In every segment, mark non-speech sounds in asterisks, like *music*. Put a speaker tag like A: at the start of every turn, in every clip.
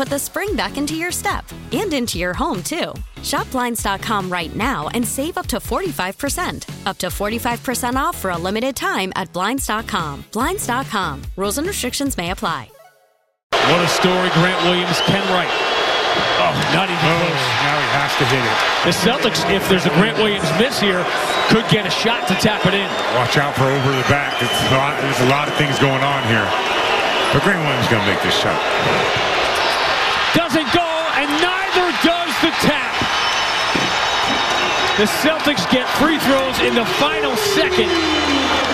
A: put the spring back into your step and into your home, too. Shop Blinds.com right now and save up to 45%. Up to 45% off for a limited time at Blinds.com. Blinds.com. Rules and restrictions may apply.
B: What a story Grant Williams can write. Oh, not even oh, close.
C: Now he has to hit it.
B: The Celtics, if there's a Grant Williams miss here, could get a shot to tap it in.
C: Watch out for over the back. It's a lot, there's a lot of things going on here. But Grant Williams going to make this shot.
B: Doesn't go, and neither does the tap. The Celtics get free throws in the final second,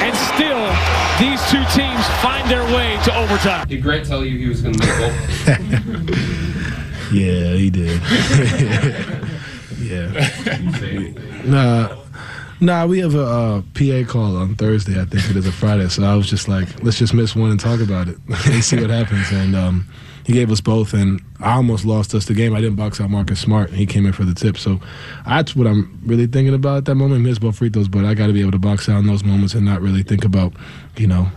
B: and still these two teams find their way to overtime.
D: Did Grant tell you he was going to make both? *laughs*
E: Yeah, he did. *laughs* yeah. Nah, nah. We have a uh, PA call on Thursday. I think it is a Friday. So I was just like, let's just miss one and talk about it *laughs* and see what happens. And um, he gave us both, and I almost lost us the game. I didn't box out Marcus Smart, and he came in for the tip. So that's what I'm really thinking about at that moment. Miss both free throws, but I got to be able to box out in those moments and not really think about, you know,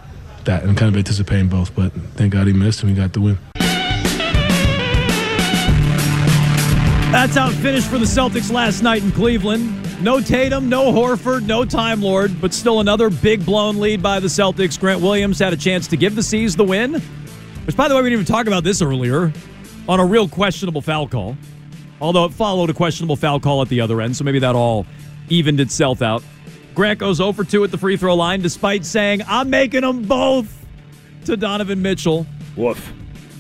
E: that and kind of anticipating both. But thank God he missed, and we got the win.
F: That's how it finished for the Celtics last night in Cleveland. No Tatum, no Horford, no Time Lord, but still another big blown lead by the Celtics. Grant Williams had a chance to give the C's the win, which, by the way, we didn't even talk about this earlier on a real questionable foul call. Although it followed a questionable foul call at the other end, so maybe that all evened itself out. Grant goes over 2 at the free throw line despite saying, I'm making them both to Donovan Mitchell.
B: Woof.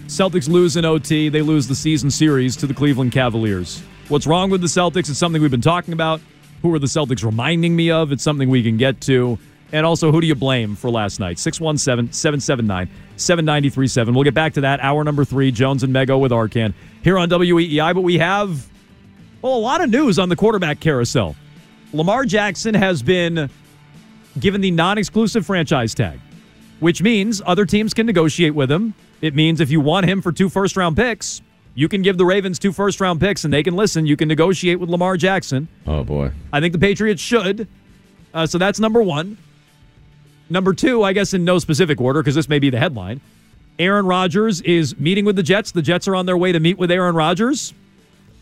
F: Celtics lose in OT. They lose the season series to the Cleveland Cavaliers. What's wrong with the Celtics? It's something we've been talking about. Who are the Celtics reminding me of? It's something we can get to. And also, who do you blame for last night? 617 779 7937. We'll get back to that. Hour number three, Jones and Mego with Arcand here on WEEI. But we have, well, a lot of news on the quarterback carousel. Lamar Jackson has been given the non exclusive franchise tag, which means other teams can negotiate with him. It means if you want him for two first round picks, you can give the Ravens two first round picks and they can listen. You can negotiate with Lamar Jackson.
G: Oh, boy.
F: I think the Patriots should. Uh, so that's number one. Number two, I guess in no specific order, because this may be the headline. Aaron Rodgers is meeting with the Jets. The Jets are on their way to meet with Aaron Rodgers.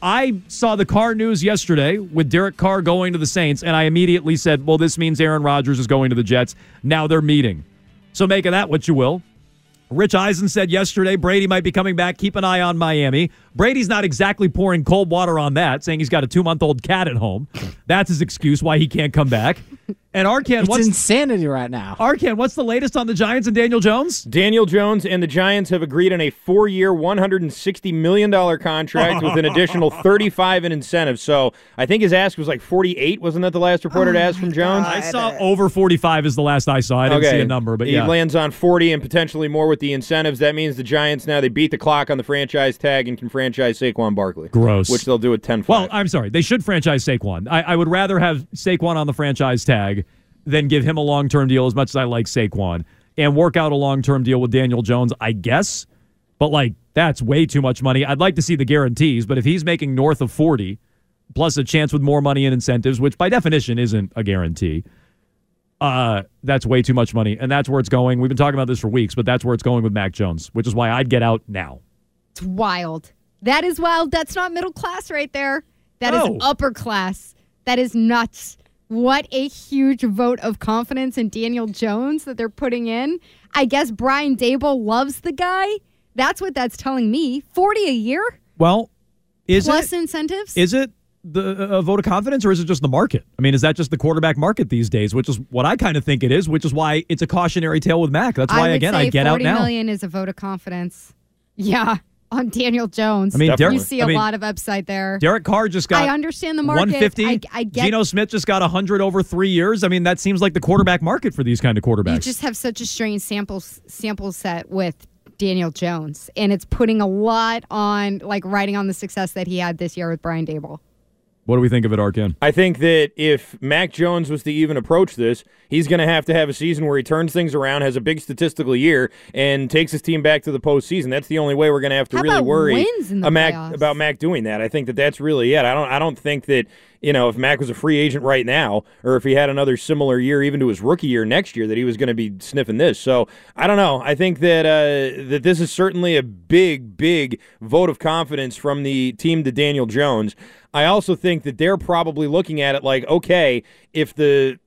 F: I saw the Carr news yesterday with Derek Carr going to the Saints, and I immediately said, well, this means Aaron Rodgers is going to the Jets. Now they're meeting. So make of that what you will. Rich Eisen said yesterday Brady might be coming back. Keep an eye on Miami. Brady's not exactly pouring cold water on that, saying he's got a two month old cat at home. That's his excuse why he can't come back. And Arcand,
H: It's
F: what's
H: insanity right now.
F: Arcand? What's the latest on the Giants and Daniel Jones?
G: Daniel Jones and the Giants have agreed on a four-year, $160 million contract with an *laughs* additional 35 in incentives. So I think his ask was like 48. Wasn't that the last reported oh ask from Jones?
F: I saw over forty five is the last I saw. I didn't see a number, but
G: he
F: yeah.
G: lands on 40 and potentially more with the incentives. That means the Giants now they beat the clock on the franchise tag and can franchise Saquon Barkley.
F: Gross.
G: Which they'll do at 10
F: Well, I'm sorry. They should franchise Saquon. I, I would rather have Saquon on the franchise tag than give him a long term deal as much as I like Saquon and work out a long term deal with Daniel Jones, I guess. But, like, that's way too much money. I'd like to see the guarantees, but if he's making north of 40 plus a chance with more money and incentives, which by definition isn't a guarantee, uh, that's way too much money, and that's where it's going. We've been talking about this for weeks, but that's where it's going with Mac Jones, which is why I'd get out now.
H: It's wild. That is wild. That's not middle class right there. That is upper class. That is nuts. What a huge vote of confidence in Daniel Jones that they're putting in. I guess Brian Daboll loves the guy. That's what that's telling me. 40 a year
F: Well, is
H: plus
F: it
H: incentives?
F: is it the a vote of confidence, or is it just the market? I mean, is that just the quarterback market these days? Which is what I kind of think it is. Which is why it's a cautionary tale with Mac. That's why
H: would
F: again I get out now.
H: million is a vote of confidence. Yeah, on Daniel Jones.
F: I mean, Derek-
H: you see a
F: I mean,
H: lot of upside there.
F: Derek Carr just got.
H: I understand the market.
F: 150.
H: I, I get
F: Geno Smith just got 100 over three years. I mean, that seems like the quarterback market for these kind of quarterbacks.
H: You just have such a strange sample sample set with Daniel Jones, and it's putting a lot on like riding on the success that he had this year with Brian Daboll.
F: What do we think of it, Arcand?
G: I think that if Mac Jones was to even approach this, he's going to have to have a season where he turns things around, has a big statistical year, and takes his team back to the postseason. That's the only way we're going to have to
H: How
G: really
H: about
G: worry
H: wins in the
G: a Mac, about Mac doing that. I think that that's really it. I don't. I don't think that you know if Mac was a free agent right now, or if he had another similar year, even to his rookie year next year, that he was going to be sniffing this. So I don't know. I think that uh, that this is certainly a big, big vote of confidence from the team to Daniel Jones. I also think that they're probably looking at it like, okay, if the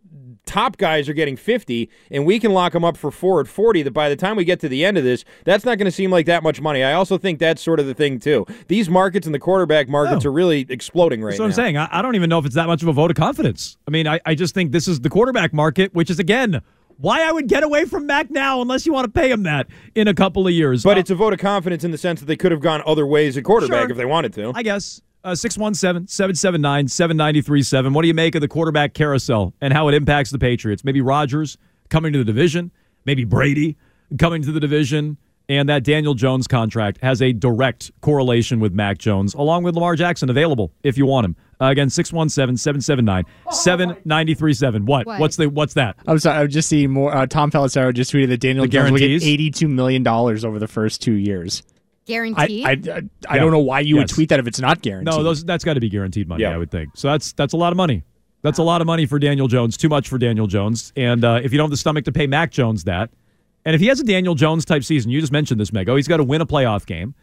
G: top guys are getting 50 and we can lock them up for four at 40 that by the time we get to the end of this that's not going to seem like that much money i also think that's sort of the thing too these markets and the quarterback markets
F: No.
G: are really exploding right
F: That's what
G: now
F: I'm saying. I, I don't even know if it's that much of a vote of confidence. I mean, I, I just think this is the quarterback market, which is, again, why I would get away from Mac now unless you want to pay him that in a couple of years.
G: but
F: Uh,
G: it's a vote of confidence in the sense that they could have gone other ways at quarterback
F: Sure.
G: if they wanted to
F: I guess. Uh, 617 779 7937. What do you make of the quarterback carousel and how it impacts the Patriots? Maybe Rodgers coming to the division, maybe Brady coming to the division, and that Daniel Jones contract has a direct correlation with Mac Jones, along with Lamar Jackson available if you want him. Uh, again, 617 779 7937. What?
H: What?
F: What's the what's that?
I: I'm sorry. I was just seeing more. Uh, Tom Pelissero just tweeted that Daniel
F: The
I: Jones will get 82 million dollars over the first two years. I
H: Guaranteed.
I: I, I, I
F: Yeah.
I: don't know why you would tweet that if it's not guaranteed.
F: No, those that's got to be guaranteed money.
G: Yeah.
F: I would think. So that's that's a lot of money. That's a lot of money for Daniel Jones. Too much for Daniel Jones. And uh, if you don't have the stomach to pay Mac Jones that, and if he has a Daniel Jones type season, you just mentioned this, Mego. He's got to win a playoff game,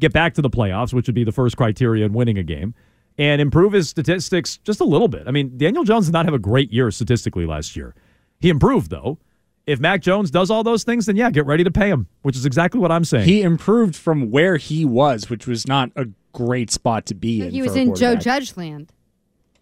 F: get back to the playoffs, which would be the first criteria in winning a game, and improve his statistics just a little bit. I mean, Daniel Jones did not have a great year statistically last year. He improved though. If Mac Jones does all those things, then yeah, get ready to pay him, which is exactly what I'm saying.
I: he improved from where he was, which was not a great spot to be in.
H: he was in Joe
I: quarterback.
H: Judge land.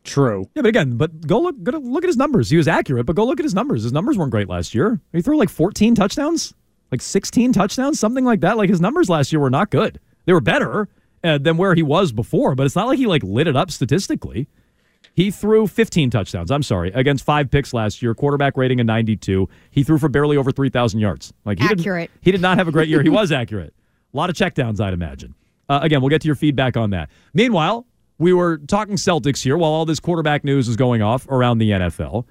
I: True.
F: Yeah, but again, but go look, go look at his numbers. He was accurate, but go look at his numbers. His numbers weren't great last year. He threw like 14 touchdowns, like 16 touchdowns, something like that. Like his numbers last year were not good. They were better uh, than where he was before, but it's not like he like lit it up statistically. He threw 15 touchdowns. I'm sorry, against five picks last year. Quarterback rating a 92. He threw for barely over 3,000 yards. Like he
H: Accurate.
F: Didn't, he did not have a great year. He was accurate. A lot of checkdowns, I'd imagine. Uh, again, we'll get to your feedback on that. Meanwhile, we were talking Celtics here while all this quarterback news is going off around the NFL.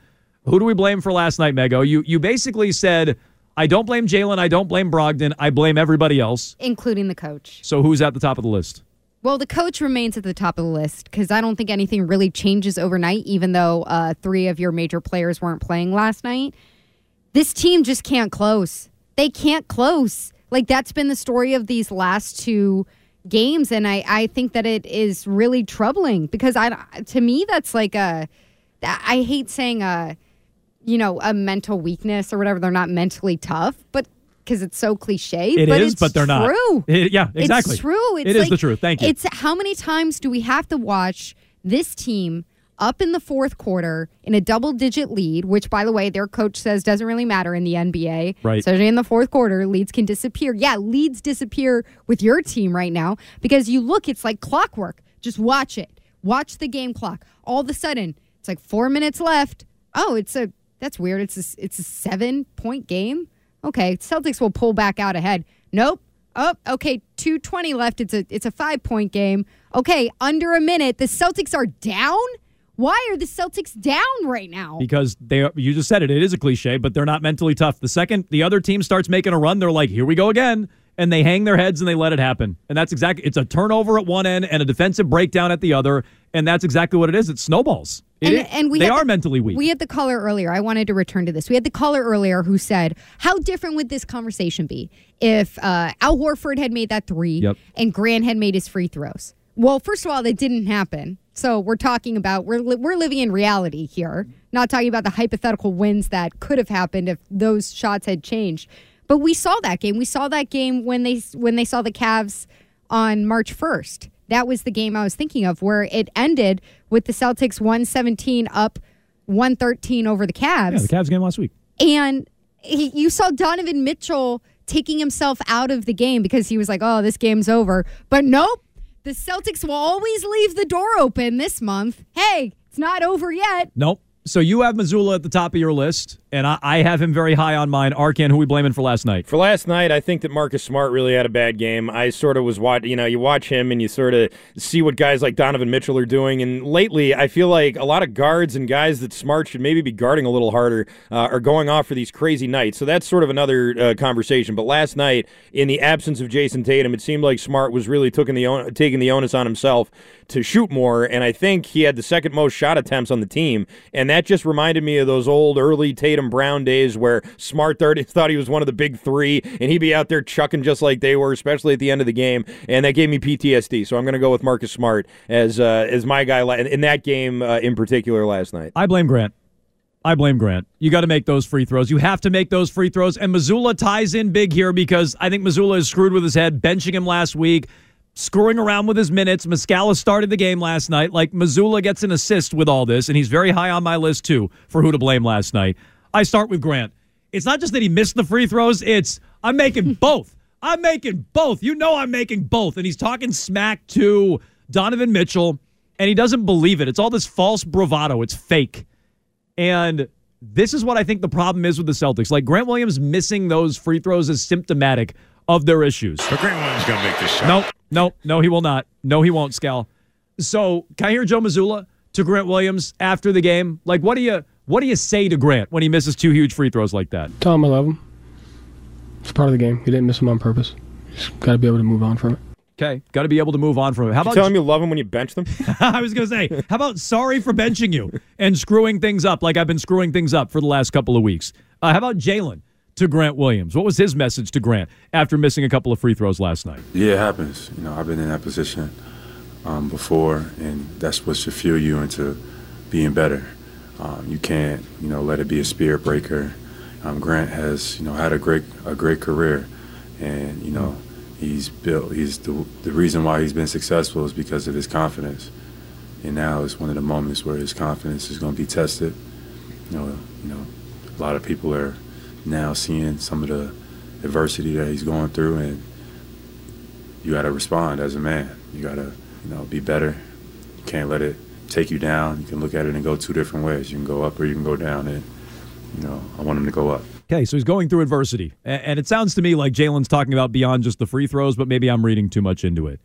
F: Who do we blame for last night, Mego? You you basically said, I don't blame Jaylen, I don't blame Brogdon, I blame everybody else.
H: including the coach.
F: So who's at the top of the list?
H: Well, the coach remains at the top of the list because I don't think anything really changes overnight, even though uh, three of your major players weren't playing last night. This team just can't close. They can't close. Like, that's been the story of these last two games. And I, I think that it is really troubling because I, to me, that's like a, I hate saying a, you know, a mental weakness or whatever. They're not mentally tough, but because it's so cliche.
F: It
H: but
F: is, but they're not.
H: true.
F: It- yeah, exactly.
H: It's true. It's
F: It is
H: like-
F: the truth. Thank you.
H: It's how many times do we have to watch this team up in the fourth quarter in a double digit lead, which, by the way, their coach says doesn't really matter in the NBA.
F: Right.
H: Especially in the fourth quarter, leads can disappear. Yeah, leads disappear with your team right now because you look, it's like clockwork. Just watch it. Watch the game clock. All of a sudden, it's like four minutes left. Oh, it's a that's weird. It's a, it's a seven point game. Okay, Celtics will pull back out ahead. Nope. Oh, okay. Two twenty left. It's a it's a five point game. Okay, under a minute. The Celtics are down. Why are the Celtics down right now?
F: because they you just said it it is a cliche but they're not mentally tough the second the other team starts making a run they're like here we go again and they hang their heads and they let it happen. And that's exactly it's a turnover at one end and a defensive breakdown at the other, and that's exactly what it is. It snowballs. It-
H: And, and we
F: they are
H: the-
F: mentally weak.
H: We had the caller earlier. I wanted to return to this. We had the caller earlier who said, "How different would this conversation be if uh, Al Horford had made that three
F: Yep.
H: and Grant had made his free throws?" Well, first of all, that didn't happen. So we're talking about we're li- we're living in reality here, not talking about the hypothetical wins that could have happened if those shots had changed. But we saw that game. We saw that game when they when they saw the Cavs on March 1st. That was the game I was thinking of where it ended with the Celtics 117 up 113 over the Cavs.
F: yeah, the Cavs game last week.
H: And he, you saw Donovan Mitchell taking himself out of the game because he was like, oh, this game's over. But nope, the Celtics will always leave the door open this month. Hey, it's not over yet.
F: Nope. So you have Mazzulla at the top of your list, and I, I have him very high on mine. Arcand, who we blaming for last night?
G: For last night, I think that Marcus Smart really had a bad game. I sort of was watch, you know, you watch him and you sort of see what guys like Donovan Mitchell are doing. And lately, I feel like a lot of guards and guys that Smart should maybe be guarding a little harder uh, are going off for these crazy nights. So that's sort of another uh, conversation. But last night, in the absence of Jayson Tatum, it seemed like Smart was really taking the on- taking the onus on himself to shoot more. And I think he had the second most shot attempts on the team. And that just reminded me of those old early Tatum Brown days where Smart *laughs* thought he was one of the big three, and he'd be out there chucking just like they were, especially at the end of the game. And that gave me PTSD. So I'm going to go with Marcus Smart as uh, as my guy in that game uh, in particular last night.
F: I blame Grant. I blame Grant. You got to make those free throws. You have to make those free throws. And Mazzulla ties in big here because I think Mazzulla is screwed with his head, benching him last week, screwing around with his minutes. Muscala started the game last night. Like Mazzulla gets an assist with all this, and he's very high on my list too for who to blame last night. I start with Grant. It's not just that he missed the free throws, it's I'm making *laughs* both. I'm making both. You know I'm making both. And he's talking smack to Donovan Mitchell, and he doesn't believe it. It's all this false bravado. It's fake. And this is what I think the problem is with the Celtics. Like Grant Williams missing those free throws is symptomatic of their issues.
C: But Grant Williams going to make this shot.
F: No, no, no, he will not. No, he won't, Scal. So can I hear Joe Mazzulla to Grant Williams after the game? Like, what do you what do you say to Grant when he misses two huge free throws like that?
J: Tell him I love him. It's part of the game. You didn't miss him on purpose. Just got to be able to move on from it.
F: Okay, got to be able to move on from it. How about
G: tell him you love him when you bench them? *laughs*
F: I was going to say, how about sorry for benching you and screwing things up like I've been screwing things up for the last couple of weeks? Uh, how about Jaylen to Grant Williams? What was his message to Grant after missing a couple of free throws last night?
K: Yeah, it happens. You know, I've been in that position um, before, and that's what should fuel you into being better. Um, you can't, you know, let it be a spirit breaker. Um, Grant has, you know, had a great a great career, and you know, he's built. He's the the reason why he's been successful is because of his confidence. And now is one of the moments where his confidence is going to be tested. You know, you know, a lot of people are now seeing some of the adversity that he's going through, and you got to respond as a man. You got to, you know, be better. You can't let it take you down. You can look at it and go two different ways. You can go up or you can go down. And you know, I want him to go up.
F: Okay, so he's going through adversity. And it sounds to me like Jaylen's talking about beyond just the free throws, but maybe I'm reading too much into it.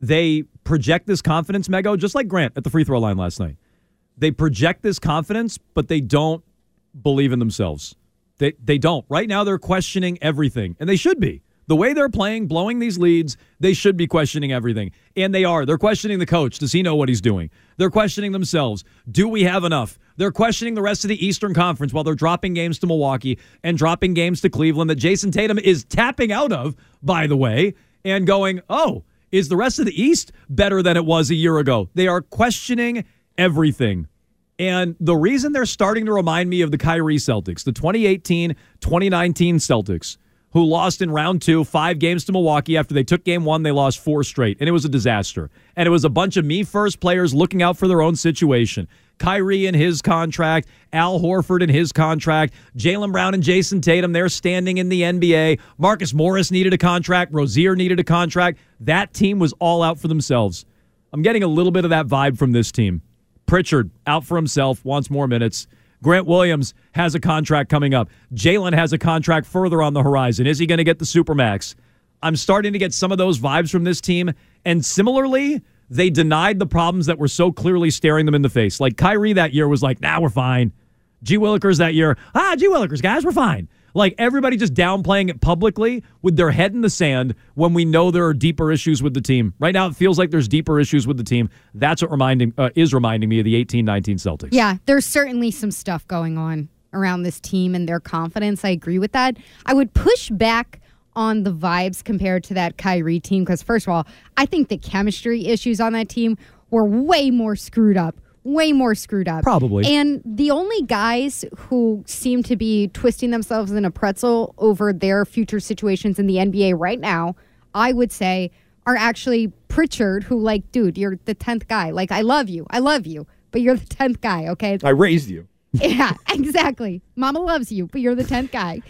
F: They project this confidence, Mego, just like Grant at the free throw line last night. They project this confidence, but they don't believe in themselves. They, they don't. Right now, they're questioning everything, and they should be. The way they're playing, blowing these leads, they should be questioning everything. And they are. They're questioning the coach. Does he know what he's doing? They're questioning themselves. Do we have enough? They're questioning the rest of the Eastern Conference while they're dropping games to Milwaukee and dropping games to Cleveland that Jayson Tatum is tapping out of, by the way, and going, oh, is the rest of the East better than it was a year ago? They are questioning everything. And the reason they're starting to remind me of the Kyrie Celtics, the 2018 2019 Celtics, who lost in round two, five games to Milwaukee. After they took game one, they lost four straight, and it was a disaster. And it was a bunch of me first players looking out for their own situation. Kyrie and his contract, Al Horford and his contract, Jaylen Brown and Jayson Tatum, they're standing in the NBA. Marcus Morris needed a contract, Rozier needed a contract. That team was all out for themselves. I'm getting a little bit of that vibe from this team. Pritchard out for himself, wants more minutes. Grant Williams has a contract coming up. Jaylen has a contract further on the horizon. Is he going to get the Supermax? I'm starting to get some of those vibes from this team. And similarly, they denied the problems that were so clearly staring them in the face. Like Kyrie that year was like, nah, we're fine. G. Willikers that year, ah, G. Willikers, guys, we're fine. Like everybody just downplaying it publicly with their head in the sand when we know there are deeper issues with the team. Right now, it feels like there's deeper issues with the team. That's what reminding uh, is reminding me of the eighteen nineteen Celtics.
H: Yeah, there's certainly some stuff going on around this team and their confidence. I agree with that. I would push back on the vibes compared to that Kyrie team because, first of all, I think the chemistry issues on that team were way more screwed up. Way more screwed up.
F: Probably.
H: And the only guys who seem to be twisting themselves in a pretzel over their future situations in the NBA right now, I would say, are actually Pritchard, who, like, dude, you're the 10th guy. Like, I love you. I love you, but you're the 10th guy, okay?
G: I raised you. *laughs*
H: yeah, exactly. Mama loves you, but you're the 10th guy.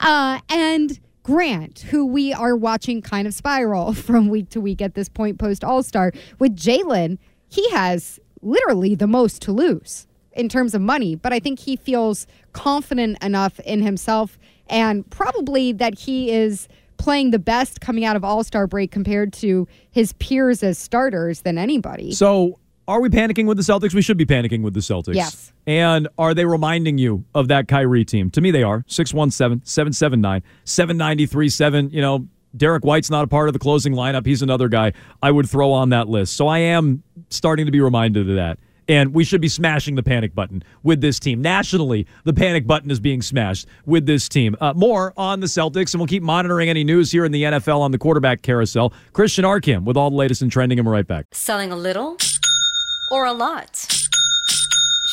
H: Uh, and Grant, who we are watching kind of spiral *laughs* from week to week at this point post All Star. With Jaylen, he has literally the most to lose in terms of money, but I think he feels confident enough in himself and probably that he is playing the best coming out of All Star break compared to his peers as starters than anybody.
F: So, are we panicking with the Celtics? We should be panicking with the Celtics.
H: Yes.
F: And are they reminding you of that Kyrie team? To me, they are. 617 779 793 7. You know, Derrick White's not a part of the closing lineup. He's another guy I would throw on that list. So I am starting to be reminded of that. And we should be smashing the panic button with this team. Nationally, the panic button is being smashed with this team. Uh, more on the Celtics, and we'll keep monitoring any news here in the NFL on the quarterback carousel. Christian Arcand with all the latest and trending, and we're right back.
L: Selling a little or a lot?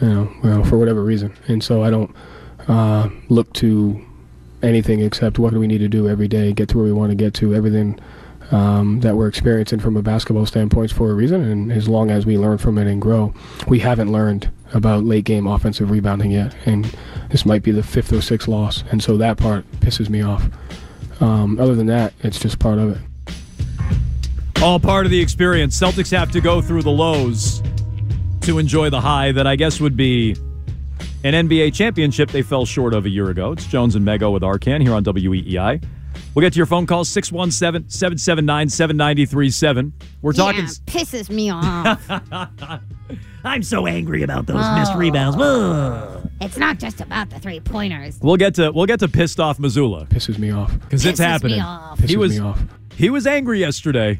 J: you know, for whatever reason. And so I don't uh, look to anything except what do we need to do every day, get to where we want to get to, everything um, that we're experiencing from a basketball standpoint for a reason. And as long as we learn from it and grow, we haven't learned about late game offensive rebounding yet. And this might be the fifth or sixth loss. And so that part pisses me off. Um, other than that, it's just part of it.
F: All part of the experience. Celtics have to go through the lows to enjoy the high that I guess would be an NBA championship they fell short of a year ago. It's Jones and Mego with Arcand here on WEEI. We'll get to your phone call 617 779 7937. We're talking.
H: Yeah, pisses me off. *laughs*
F: I'm so angry about those
H: Oh.
F: missed rebounds. Ugh.
H: it's not just about the three pointers.
F: We'll get to we'll get to pissed off Mazzulla
J: Pisses me off.
F: because it's
H: Pisses me
F: happening.
H: off.
F: He was
J: me off.
F: he was angry yesterday,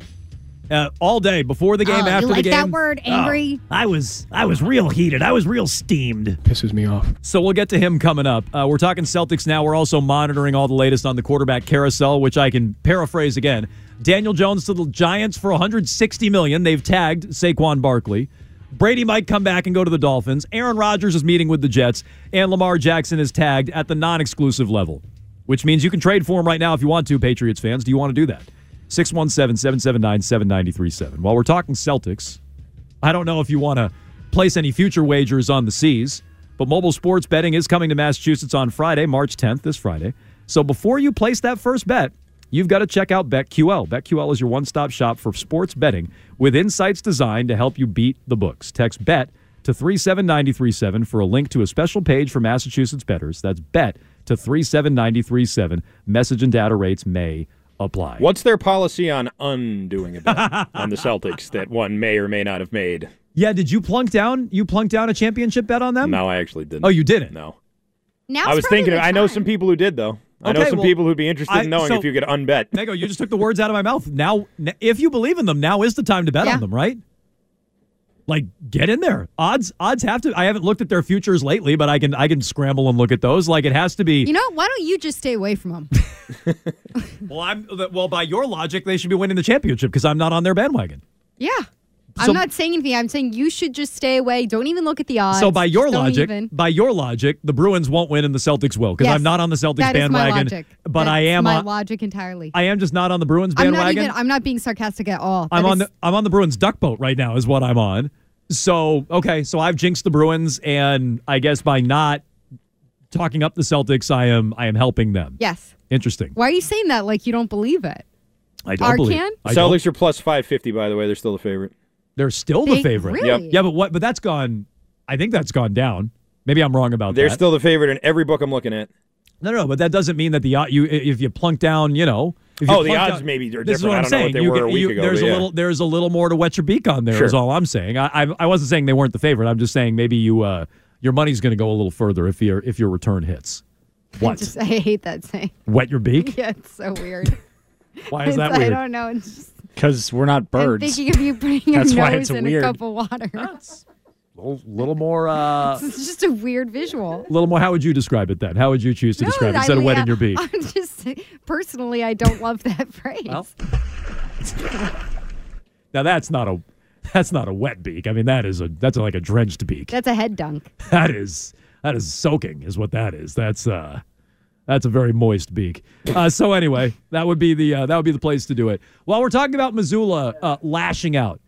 F: uh, all day before the game,
H: Oh, you
F: after
H: like
F: the game.
H: that word, angry?
F: Oh, I was I was real heated. I was real steamed.
J: Pisses me off.
F: So we'll get to him coming up. Uh, we're talking Celtics now. We're also monitoring all the latest on the quarterback carousel, which I can paraphrase again. Daniel Jones to the Giants for 160 million. They've tagged Saquon Barkley. Brady might come back and go to the Dolphins. Aaron Rodgers is meeting with the Jets, and Lamar Jackson is tagged at the non-exclusive level, which means you can trade for him right now if you want to. Patriots fans, do you want to do that? 617-779-7937. While we're talking Celtics, I don't know if you want to place any future wagers on the C's, but mobile sports betting is coming to Massachusetts on Friday, March 10th, this Friday. So before you place that first bet, you've got to check out BetQL. BetQL is your one stop shop for sports betting with insights designed to help you beat the books. Text BET to 37937 for a link to a special page for Massachusetts bettors. That's BET to 37937. Message and data rates may apply.
G: What's their policy on undoing a bet *laughs* on the Celtics that one may or may not have made?
F: Yeah, did you plunk down? You plunked down a championship bet on them?
G: No, I actually didn't.
F: Oh, you didn't?
G: No.
H: Now
G: I was thinking. I know some people who did though. I know some
F: well,
G: people who'd be interested in knowing
F: so-
G: if you could unbet.
F: Mego, you just took the words out of my mouth. Now, if you believe in them, now is the time to bet
H: Yeah.
F: on them, right? Like, get in there. Odds, odds have to. I haven't looked at their futures lately, but I can, I can scramble and look at those. Like, it has to be.
H: You know, why don't you just stay away from them? *laughs* *laughs*
F: well, I'm well. By your logic, they should be winning the championship because I'm not on their bandwagon.
H: yeah.
F: So-
H: I'm not saying anything. I'm saying you should just stay away. Don't even look at the odds.
F: so, by your
H: don't
F: logic,
H: even.
F: by your logic, the Bruins won't win and the Celtics will because
H: Yes,
F: I'm not on the Celtics bandwagon.
H: that is my
F: bandwagon.
H: logic.
F: But I
H: That's
F: am.
H: my
F: on,
H: logic entirely.
F: I am just not on the Bruins
H: I'm
F: bandwagon.
H: not even. I'm not being sarcastic at all.
F: I'm
H: That
F: on
H: is-
F: the I'm on the Bruins duck boat right now is what I'm on. So okay, so I've jinxed the Bruins, and I guess by not talking up the Celtics, I am I am helping them.
H: Yes.
F: Interesting.
H: Why are you saying that like you don't believe it?
F: I don't believe.
H: Arcand?
F: I don't-
G: Celtics are plus five fifty. By the way, they're still the favorite.
F: They're still the favorite.
H: really?
G: Yep.
F: Yeah, but what? But that's gone. I think that's gone down. Maybe I'm wrong about that.
G: They're still the favorite in every book I'm looking at.
F: no, no, but that doesn't mean that the odd- you if you plunk down, you know. If you
G: Oh, the odds
F: down-
G: maybe are different.
F: This is what
G: I
F: I'm
G: don't know what
F: saying.
G: they
F: You
G: were
F: get-
G: a week
F: you-
G: ago,
F: There's a
G: yeah.
F: little. There's a little more to wet your beak on there. Is
G: Sure.
F: all I'm saying. I, I I wasn't saying they weren't the favorite. I'm just saying maybe you uh your money's going to go a little further if your if your return hits. *laughs*
H: I
F: What?
H: just I hate that saying.
F: Wet your beak? *laughs*
H: Yeah, it's so weird. *laughs*
F: Why is
H: It's-
F: that weird?
H: I don't know. It's just,
I: Because we're not birds.
H: I'm
I: birds.
H: thinking of you putting your *laughs*
I: That's why
H: nose
I: it's
H: in
I: weird.
H: a cup of water.
F: that's little, little more. uh *laughs*
H: it's just a weird visual.
F: A little more. How would you describe it then? How would you choose to
H: No,
F: describe it
H: I
F: instead of
H: mean,
F: wet in your beak?
H: I'm just personally, I don't love that *laughs* phrase.
F: Well. Now that's not a that's not a wet beak. I mean that is a that's like a drenched beak.
H: That's a head dunk.
F: That is that is soaking is what that is. That's uh that's a very moist beak. Uh, so anyway, that would be the uh, that would be the place to do it. While we're talking about Mazzulla uh, lashing out,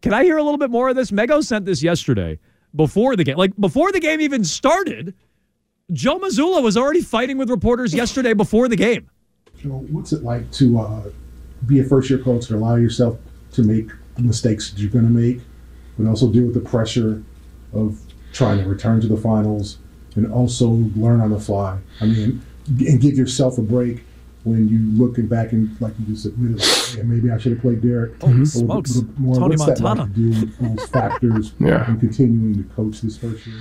F: can I hear a little bit more of this? Mego sent this yesterday before the game, like before the game even started. Joe Mazzulla was already fighting with reporters yesterday before the game.
M: Joe, what's it like to uh, be a first year coach and allow yourself to make the mistakes that you're going to make, but also deal with the pressure of trying to return to the finals and also learn on the fly? I mean, and give yourself a break when you looking back and like you just admitted, like, "Man, maybe I should have played Derrick.
F: Holy
M: a little
F: smokes.
M: bit more.
F: Tony
M: What's that
F: Montana.
M: like to do with those *laughs* factors
J: Yeah.
M: and continuing to coach this first year?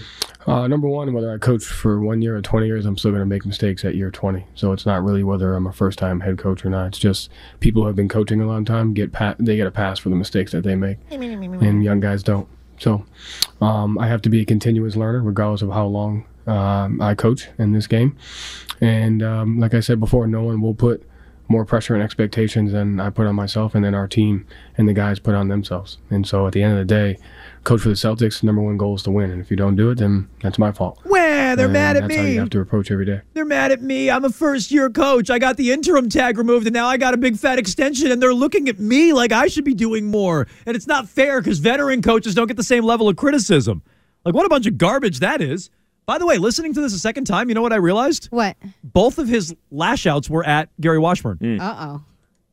J: Uh, number one, whether I coach for one year or 20 years, I'm still going to make mistakes at year 20. So it's not really whether I'm a first time head coach or not. It's just people who have been coaching a long time get pa- they get a pass for the mistakes that they make, *laughs* and young guys don't. So um, I have to be a continuous learner, regardless of how long um, I coach in this game. And um, like I said before, no one will put more pressure and expectations than I put on myself, and then our team and the guys put on themselves. And so at the end of the day, coach for the Celtics, number one goal is to win. And if you don't do it, then that's my fault.
F: Where they're
J: And
F: mad at
J: that's how
F: me.
J: you have to approach every day.
F: They're mad at me. I'm a first year coach. I got the interim tag removed and now I got a big fat extension and they're looking at me like I should be doing more. And it's not fair because veteran coaches don't get the same level of criticism. Like, what a bunch of garbage that is. By the way, listening to this a second time, you know what I realized?
H: What?
F: Both of his lash outs were at Gary Washburn.
H: Uh oh.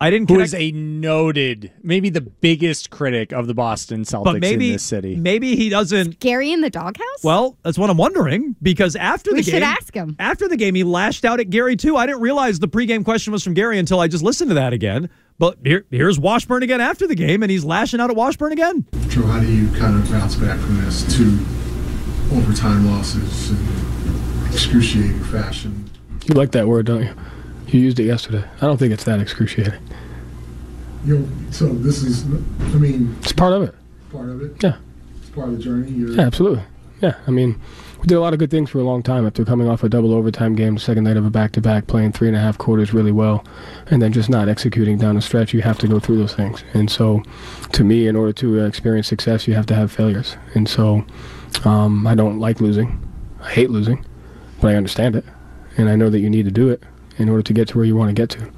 F: I didn't
I: Who
F: connect-
I: is a noted, maybe the biggest critic of the Boston Celtics
F: but maybe
I: in this city.
F: maybe he doesn't.
H: Gary in the doghouse?
F: Well, that's what I'm wondering because after
H: We
F: the
H: should
F: game,
H: ask him.
F: After the game, he lashed out at Gary too. I didn't realize the pregame question was from Gary until I just listened to that again. But here, here's Washburn again after the game, and he's lashing out at Washburn again.
M: Joe, how do you kind of bounce back from this to overtime losses in excruciating fashion?
J: You like that word, don't you? You used it yesterday. I don't think it's that excruciating.
M: You know, so this is, I mean,
J: It's part of it.
M: part of it.
J: Yeah.
M: It's part of the journey. You're,
J: Yeah, absolutely. Yeah, I mean, we did a lot of good things for a long time after coming off a double overtime game, second night of a back to back, playing three and a half quarters really well, and then just not executing down the stretch. You have to go through those things. And so, to me, in order to uh, experience success, you have to have failures. And so, um, I don't like losing. I hate losing, but I understand it. And I know that you need to do it in order to get to where you want to get to.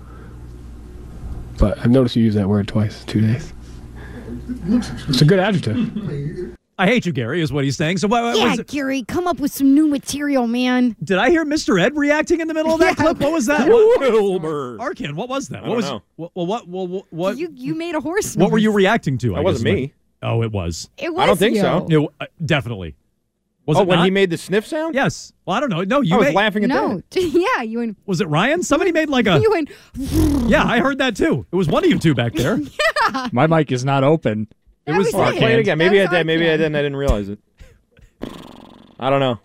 J: But I've noticed you use that word twice, two days. It's a good adjective.
F: I hate you, Gary, is what he's saying. So what, what
H: yeah,
F: was
H: Gary, come up with some new material, man.
F: did I hear Mr. Ed reacting in the middle of that clip? What was that? *laughs*
G: Wilbur.
F: Arcand, what was that?
G: I
F: what
G: don't
F: was
G: know.
F: What, well, what, well, what, what,
H: You you made a horse.
F: what were you reacting to?
G: That
F: I
G: wasn't
F: guess
G: me.
F: my- Oh, it was.
H: It was
G: I don't think
H: you.
G: so.
F: It, uh, definitely. Was
G: oh,
F: it
G: when
F: not?
G: he made the sniff sound?
F: Yes. Well, I don't know. No, you
G: I was
F: made-
G: laughing at
H: No,
G: that. *laughs*
H: yeah, you went.
F: Was it Ryan? Somebody made like a. *laughs*
H: You went.
F: Yeah, I heard that too. It was one of you two back there. yeah.
I: My mic is not open.
F: It was,
H: was it.
G: play it again. Maybe I did. Maybe I didn't. I didn't realize it. I don't know.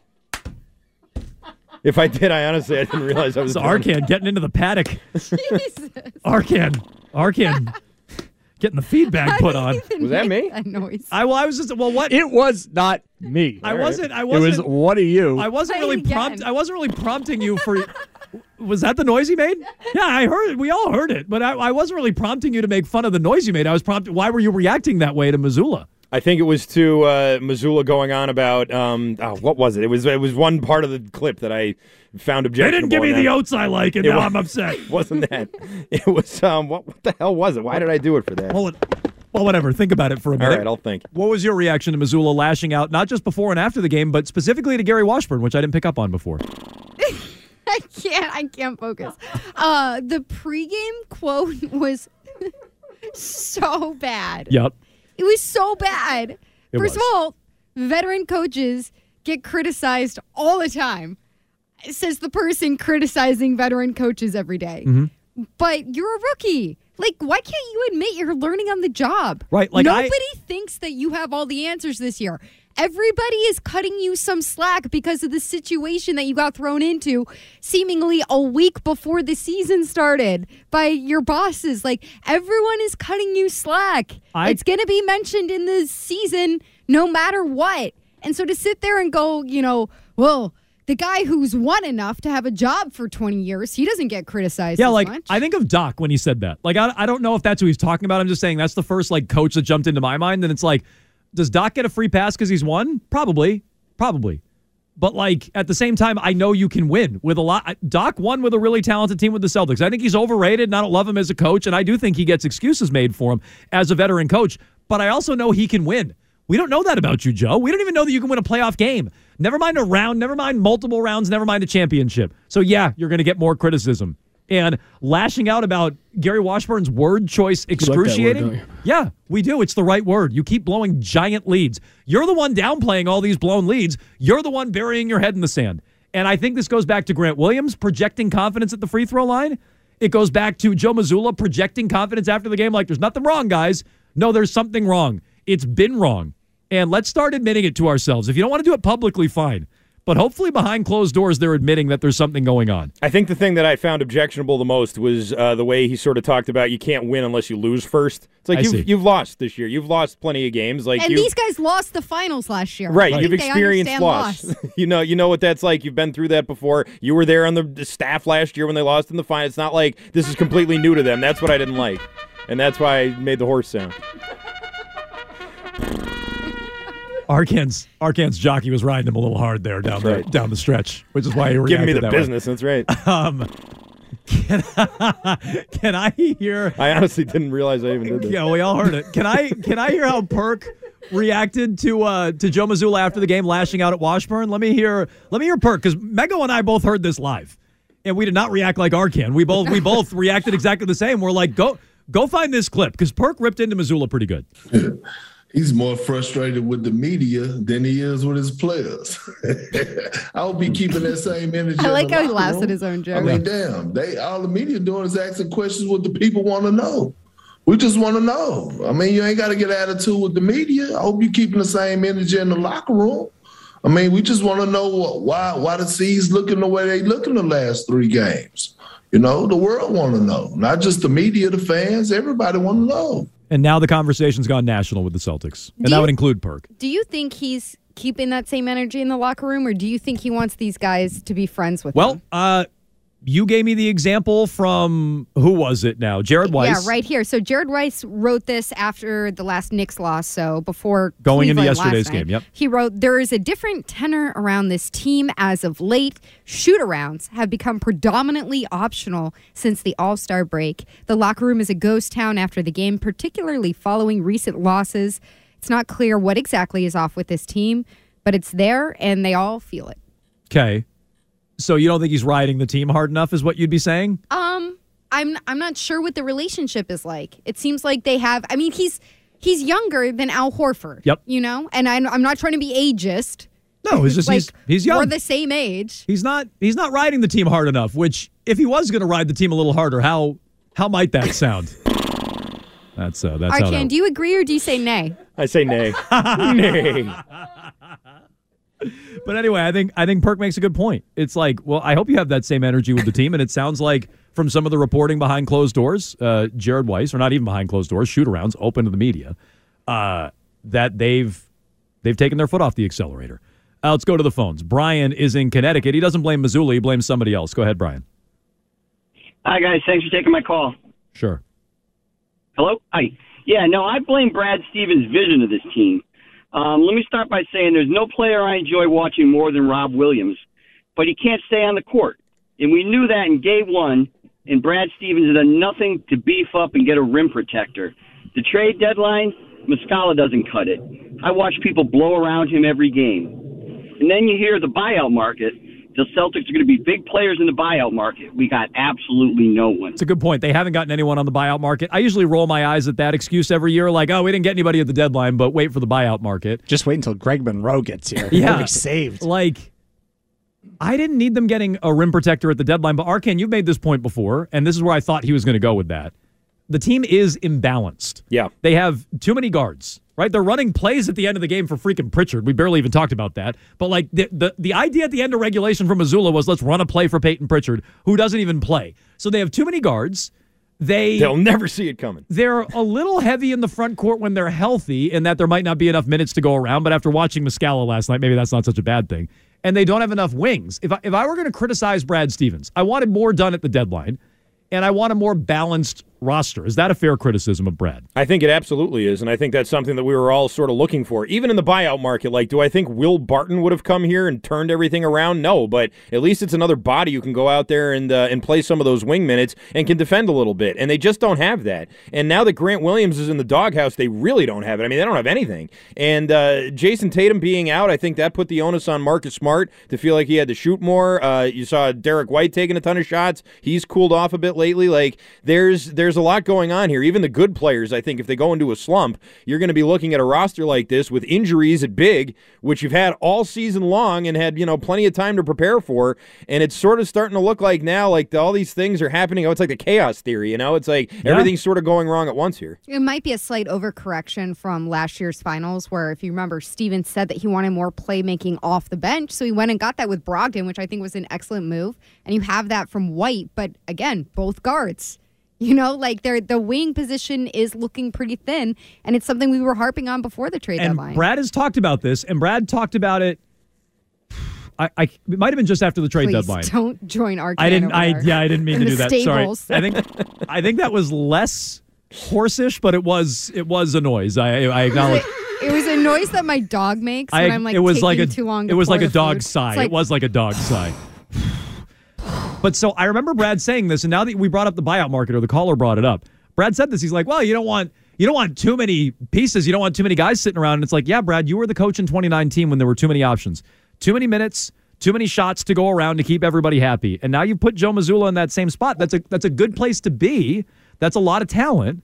G: If I did, I honestly I didn't realize I was
F: It's
G: doing it.
F: Arcand getting into the paddock.
H: Jesus.
F: Arcand. Arcand. Getting the feedback put on.
G: Was that me?
H: That noise.
F: I, well, I was just well, what?
I: It was not me.
F: I wasn't. I wasn't.
I: was one of you.
F: I wasn't really
H: it again.
F: prompt. I wasn't really prompting you for. *laughs* was that the noise he made? *laughs* Yeah, I heard it. We all heard it, but I, I wasn't really prompting you to make fun of the noise you made. I was prompting. Why were you reacting that way to Mazzulla?
G: I think it was to uh, Mazzulla going on about um, oh, what was it? It was it was one part of the clip that I found objectionable.
F: They didn't give me
G: and
F: the oats I like, and
G: It
F: now
G: wa-
F: I'm upset. *laughs*
G: Wasn't that? It was um. What, what the hell was it? Why did I do it for that?
F: Well, it- well, whatever. Think about it for a minute.
G: right, I'll think.
F: What was your reaction to Mazzulla lashing out, not just before and after the game, but specifically to Gary Washburn, which I didn't pick up on before?
H: I can't. I can't focus. Uh, the pregame quote *laughs* was so bad.
F: Yep.
H: It was so bad.
F: It
H: First
F: was.
H: of all, veteran coaches get criticized all the time. Says the person criticizing veteran coaches every day.
F: Mm-hmm.
H: But you're a rookie. Like, why can't you admit you're learning on the job?
F: Right, like I-
H: nobody thinks that you have all the answers this year. Everybody is cutting you some slack because of the situation that you got thrown into seemingly a week before the season started by your bosses. Like everyone is cutting you slack.
F: I-
H: it's going to be mentioned in the season no matter what. And so to sit there and go, you know, well, the guy who's won enough to have a job for 20 years, he doesn't get criticized
F: Yeah, like
H: much.
F: I think of Doc when he said that. Like I, I don't know if that's who he's talking about. I'm just saying that's the first like coach that jumped into my mind. And it's like, does Doc get a free pass because he's won? Probably, probably. But like at the same time, I know you can win with a lot. Doc won with a really talented team with the Celtics. I think he's overrated, and I don't love him as a coach. And I do think he gets excuses made for him as a veteran coach. But I also know he can win. We don't know that about you, Joe. We don't even know that you can win a playoff game. Never mind a round, never mind multiple rounds, never mind a championship. So, yeah, you're going to get more criticism. And lashing out about Gary Washburn's word choice
J: like word,
F: excruciating. yeah, we do. It's the right word. You keep blowing giant leads. You're the one downplaying all these blown leads. You're the one burying your head in the sand. And I think this goes back to Grant Williams projecting confidence at the free throw line. It goes back to Joe Mazzulla projecting confidence after the game, like there's nothing wrong, guys. No, there's something wrong. It's been wrong. And let's start admitting it to ourselves. If you don't want to do it publicly, fine. But hopefully, behind closed doors, they're admitting that there's something going on.
G: I think the thing that I found objectionable the most was uh, the way he sort of talked about you can't win unless you lose first. It's like
F: I
G: you've, you've lost this year. You've lost plenty of games. Like
H: and
G: you,
H: these guys lost the finals last year.
G: Right,
H: I
G: you've experienced
H: understand
G: loss. *laughs* you know, you know what that's like. You've been through that before. You were there on the, the staff last year when they lost in the final. It's not like this is completely new to them. That's what I didn't like, and that's why I made the horse sound.
F: Arcand's Arcand's jockey was riding him a little hard there down
G: That's
F: the
G: right.
F: down the stretch, which is why he
G: Giving me
F: reacted
G: the
F: that way.
G: business. That's right. *laughs*
F: Um, can, *laughs* can I hear?
G: I honestly didn't realize I even did that.
F: Yeah, we all heard it. Can I can I hear how Perk reacted to uh, to Joe Mazzulla after the game, lashing out at Washburn? Let me hear let me hear Perk because Mego and I both heard this live, and we did not react like Arcand. We both we both reacted exactly the same. We're like, go go find this clip because Perk ripped into Mazzulla pretty good. *laughs*
N: He's more frustrated with the media than he is with his players. I hope he keeping that same energy.
H: I like how he laughs
N: room.
H: at his own joke.
N: I mean, damn, they all the media doing is asking questions what the people want to know. We just want to know. I mean, you ain't got to get attitude with the media. I hope you keeping the same energy in the locker room. I mean, we just want to know what, why why the C's looking the way they looking the last three games. You know, the world want to know, not just the media, the fans. Everybody want to know.
F: And now the conversation's gone national with the Celtics, and
H: Do
F: that
H: you-
F: would include Perk.
H: Do you think he's keeping that same energy in the locker room, or do you think he wants these guys to be friends with him?
F: Well, uh, you gave me the example from who was it now? Jared Weiss.
H: Yeah, right here. So Jared Weiss wrote this after the last Knicks loss, so before
F: Going into
H: Cleveland last
F: yesterday's game, yep.
H: He wrote, "There is a different tenor around this team as of late. Shootarounds have become predominantly optional since the All Star break. The locker room is a ghost town after the game, particularly following recent losses. It's not clear what exactly is off with this team, but it's there, and they all feel it."
F: Okay. So you don't think he's riding the team hard enough, is what you'd be saying?
H: Um, I'm I'm not sure what the relationship is like. It seems like they have. I mean, he's he's younger than Al Horford.
F: Yep.
H: You know, and I'm, I'm not trying to be ageist.
F: No, it's just *laughs*
H: like,
F: he's he's young.
H: We're the same age.
F: He's not he's not riding the team hard enough. Which, if he was going to ride the team a little harder, how how might that sound? That's uh, that's how
H: Arcand,
F: that.
H: do you agree or do you say nay?
G: I say nay. *laughs* nay.
F: But anyway, I think I think Perk makes a good point. It's like, well, I hope you have that same energy with the team, and it sounds like from some of the reporting behind closed doors, uh, Jared Weiss, or not even behind closed doors, shoot arounds open to the media, uh, that they've they've taken their foot off the accelerator. Uh, let's go to the phones. Brian is in Connecticut. He doesn't blame Mazzulla. He blames somebody else. Go ahead, Brian.
O: Hi, guys. Thanks for taking my call.
F: Sure.
O: Hello? Hi. Yeah, no, I blame Brad Stevens' vision of this team. Um, let me start by saying there's no player I enjoy watching more than Rob Williams, but he can't stay on the court. And we knew that in game one, and Brad Stevens has done nothing to beef up and get a rim protector. The trade deadline, Muscala doesn't cut it. I watch people blow around him every game. And then you hear the buyout market. The Celtics are going to be big players in the buyout market. We got absolutely no one.
F: It's a good point. They haven't gotten anyone on the buyout market. I usually roll my eyes at that excuse every year, like, oh, we didn't get anybody at the deadline, but wait for the buyout market.
I: Just wait until Greg Monroe gets here.
F: Yeah. *laughs*
I: He'll be saved.
F: Like, I didn't need them getting a rim protector at the deadline, but Arcand, you've made this point before, and this is where I thought he was going to go with that. The team is imbalanced.
G: Yeah.
F: They have too many guards, right? They're running plays at the end of the game for freaking Pritchard. We barely even talked about that. But like the the, the idea at the end of regulation from Mazzulla was let's run a play for Peyton Pritchard, who doesn't even play. So they have too many guards. They
G: They'll never see it coming.
F: they're a little heavy in the front court when they're healthy, in that there might not be enough minutes to go around. But after watching Muscala last night, maybe that's not such a bad thing. And they don't have enough wings. If I, if I were going to criticize Brad Stevens, I wanted more done at the deadline, and I want a more balanced roster. Is that a fair criticism of Brad?
G: I think it absolutely is, and I think that's something that we were all sort of looking for. Even in the buyout market, like, do I think Will Barton would have come here and turned everything around? No, but at least it's another body who can go out there and uh, and play some of those wing minutes and can defend a little bit, and they just don't have that. And now that Grant Williams is in the doghouse, they really don't have it. I mean, they don't have anything. And uh, Jayson Tatum being out, I think that put the onus on Marcus Smart to feel like he had to shoot more. Uh, you saw Derrick White taking a ton of shots. He's cooled off a bit lately. Like there's there's a lot going on here. Even the good players, I think, if they go into a slump, you're going to be looking at a roster like this with injuries at big, which you've had all season long and had you know plenty of time to prepare for. And it's sort of starting to look like now, like all these things are happening. Oh, it's like the chaos theory, you know? It's like everything's sort of going wrong at once here.
H: It might be a slight overcorrection from last year's finals, where if you remember, Stevens said that he wanted more playmaking off the bench. So he went and got that with Brogdon, which I think was an excellent move. And you have that from White, but again, both guards. You know, like they're, the wing position is looking pretty thin, and it's something we were harping on before the trade
F: And
H: deadline.
F: Brad has talked about this, and Brad talked about it. *sighs* I, I it might have been just after the trade
H: Please
F: deadline.
H: don't join our.
F: I didn't. I yeah, I didn't mean to do that.
H: Stables.
F: Sorry. I think I think that was less horseish, but it was it was a noise. I I acknowledge.
H: It was a noise that my dog makes when
F: I,
H: I'm like
F: it was like a
H: too long.
F: it was like a
H: the
F: dog
H: food.
F: sigh.
H: Like-
F: it was like a dog sigh. But so I remember Brad saying this, and now that we brought up the buyout market, or the caller brought it up, Brad said this. He's like, "Well, you don't want you don't want too many pieces. You don't want too many guys sitting around." And it's like, "Yeah, Brad, you were the coach in 2019 when there were too many options, too many minutes, Too many shots to go around to keep everybody happy. And now you put Joe Mazzulla in that same spot. That's a that's a good place to be. That's a lot of talent.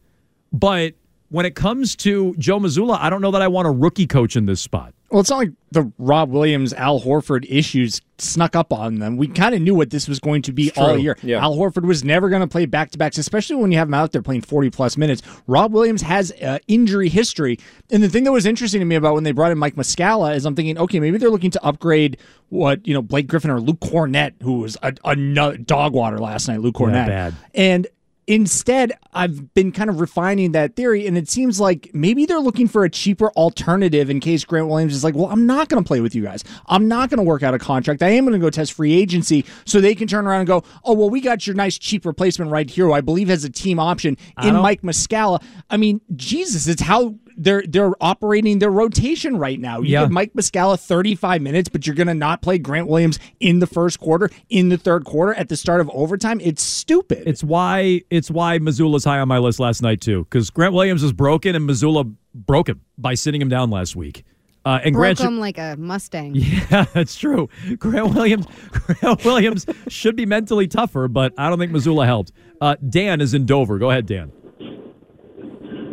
F: But when it comes to Joe Mazzulla, I don't know that I want a rookie coach in this spot.
I: Well, it's not like the Rob Williams, Al Horford issues snuck up on them. We kind of knew what this was going to be all year.
G: Yeah.
I: Al Horford was never going to play back to backs, especially when you have him out there playing 40 plus minutes. Rob Williams has uh, injury history. And the thing that was interesting to me about when they brought in Mike Muscala is I'm thinking, okay, maybe they're looking to upgrade what, you know, Blake Griffin or Luke Kornet, who was a, a dog water last night, Luke
F: Yeah,
I: Kornet.
F: bad.
I: And instead, I've been kind of refining that theory, and it seems like maybe they're looking for a cheaper alternative in case Grant Williams is like, well, I'm not going to play with you guys. I'm not going to work out a contract. I am going to go test free agency so they can turn around and go, oh, well, we got your nice cheap replacement right here, who I believe has a team option in Mike Muscala. I mean, Jesus, it's how. They're they're operating their rotation right now. You
F: Yeah.
I: give Mike Muscala 35 minutes, but you're going to not play Grant Williams in the first quarter, in the third quarter, at the start of overtime. It's stupid.
F: It's why it's why Mazzulla's high on my list last night too, because Grant Williams is broken and Mazzulla broke him by sitting him down last week. Uh, and
H: Broke
F: Grant, should-
H: him like a Mustang. *laughs*
F: yeah, that's true. Grant Williams, *laughs* Grant Williams should be mentally tougher, but I don't think Mazzulla helped. Uh, Dan is in Dover. Go ahead, Dan.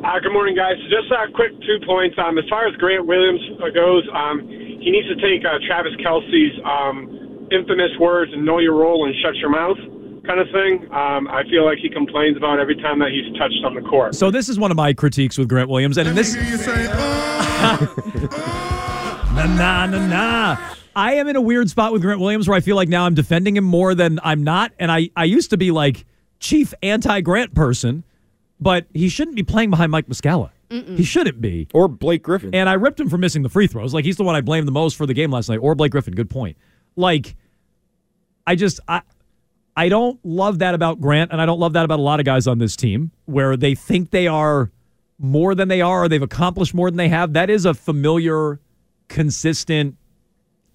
P: Uh, good morning, guys. Just a quick two points. Um, as far as Grant Williams uh, goes, um, he needs to take uh, Travis Kelce's um, infamous words and know your role and shut your mouth kind of thing. Um, I feel like he complains about every time that he's touched on the court.
F: So this is one of my critiques with Grant Williams, and in this, *laughs* na na na na. I am in a weird spot with Grant Williams where I feel like now I'm defending him more than I'm not, and I I used to be like chief anti Grant person, but he shouldn't be playing behind Mike Muscala. He shouldn't be.
G: Or Blake Griffin.
F: And I ripped him for missing the free throws. Like he's the one I blame the most for the game last night. Or Blake Griffin. Good point. Like, I just I I don't love that about Grant, and I don't love that about a lot of guys on this team, where they think they are more than they are, or they've accomplished more than they have. That is a familiar, consistent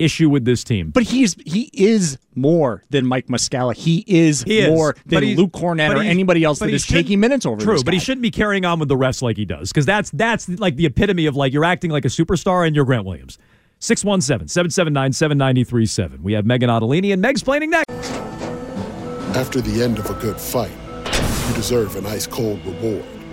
F: issue with this team.
I: But he's he is more than Mike Muscala. He is
F: He is,
I: more than Luke
F: Kornet
I: or anybody else
F: but
I: that
F: he
I: is
F: shouldn't-
I: taking minutes over.
F: True,
I: this
F: but he shouldn't be carrying on with the rest like he does, because that's that's like the epitome of like you're acting like a superstar and you're Grant Williams. 617-779-7937. We have Megan Ottolini and Meg's planning next.
Q: After the end of a good fight, you deserve an ice cold reward.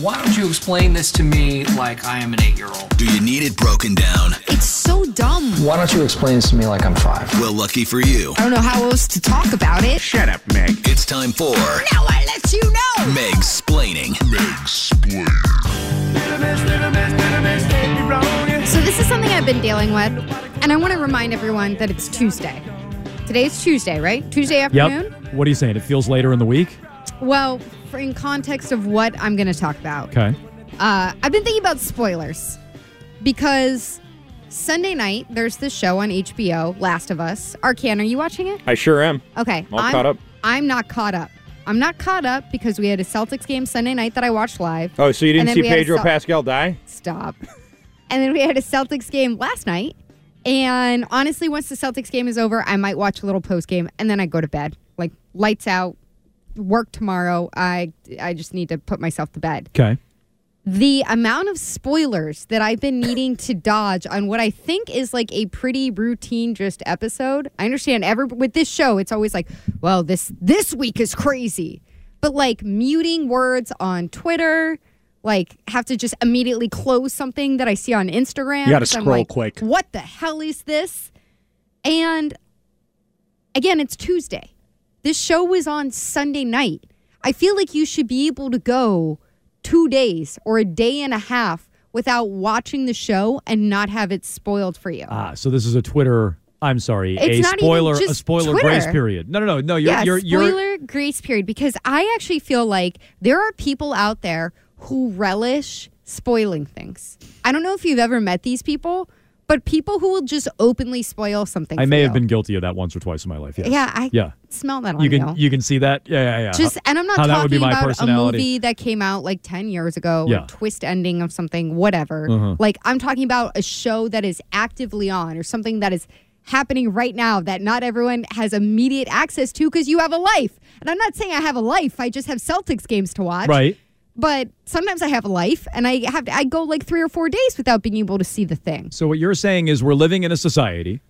R: Why don't you explain this to me like I am an eight year old?
S: Do you need it broken down?
R: It's so dumb. Why don't you explain this to me like I'm five?
S: Well, lucky for you.
R: I don't know how else to talk about it.
S: Shut up, Meg. It's time for
R: Now I let you know.
S: Meg's splaining. Meg's
H: So this is something I've been dealing with, and I want to remind everyone that it's Tuesday. Today's Tuesday, right? Tuesday afternoon.
F: Yep. What are you saying? It feels later in the week?
H: Well, for in context of what I'm going to talk about,
F: Okay.
H: uh, I've been thinking about spoilers because Sunday night there's this show on HBO, Last of Us. Arcand, are you watching it?
G: I sure am.
H: Okay,
G: All
H: I'm
G: caught up.
H: I'm not caught up. I'm not caught up because we had a Celtics game Sunday night that I watched live.
G: Oh, so you didn't see
H: we had a
G: Pedro
H: Cel-
G: Pascal die?
H: Stop. and then we had a Celtics game last night. And honestly, once the Celtics game is over, I might watch a little post game and then I go to bed. Like lights out, work tomorrow. I I just need to put myself to bed.
F: Okay.
H: The amount of spoilers that I've been needing to dodge on what I think is like a pretty routine just episode. I understand every with this show, it's always like, well, this this week is crazy. But like muting words on Twitter, like have to just immediately close something that I see on Instagram.
I: You gotta
H: 'cause I'm
I: scroll
H: like,
I: quick.
H: What the hell is this? And again, it's Tuesday. This show was on Sunday night. I feel like you should be able to go two days or a day and a half without watching the show and not have it spoiled for you.
F: Ah, so this is a Twitter. I'm sorry,
H: It's
F: a
H: not even
F: spoiler, a spoiler
H: Twitter.
F: grace period. No, no, no, no. You're,
H: yeah,
F: you're, you're.
H: spoiler grace period because I actually feel like there are people out there who relish spoiling things. I don't know if you've ever met these people, but people who will just openly spoil something.
F: I may
H: you.
F: have been guilty of that once or twice in my life. Yes.
H: Yeah, I
F: yeah.
H: smell that on
F: You
H: you.
F: can you can see that. Yeah, yeah, yeah.
H: Just and I'm not
F: How that would be
H: talking about a movie that came out like 10 years ago,
F: Yeah.
H: twist ending of something, whatever.
F: Uh-huh.
H: Like I'm talking about a show that is actively on or something that is happening right now that not everyone has immediate access to because you have a life. And I'm not saying I have a life. I just have Celtics games to watch.
F: Right.
H: But sometimes I have a life and I have I go like 3 or 4 days without being able to see the thing.
F: So what you're saying is we're living in a society,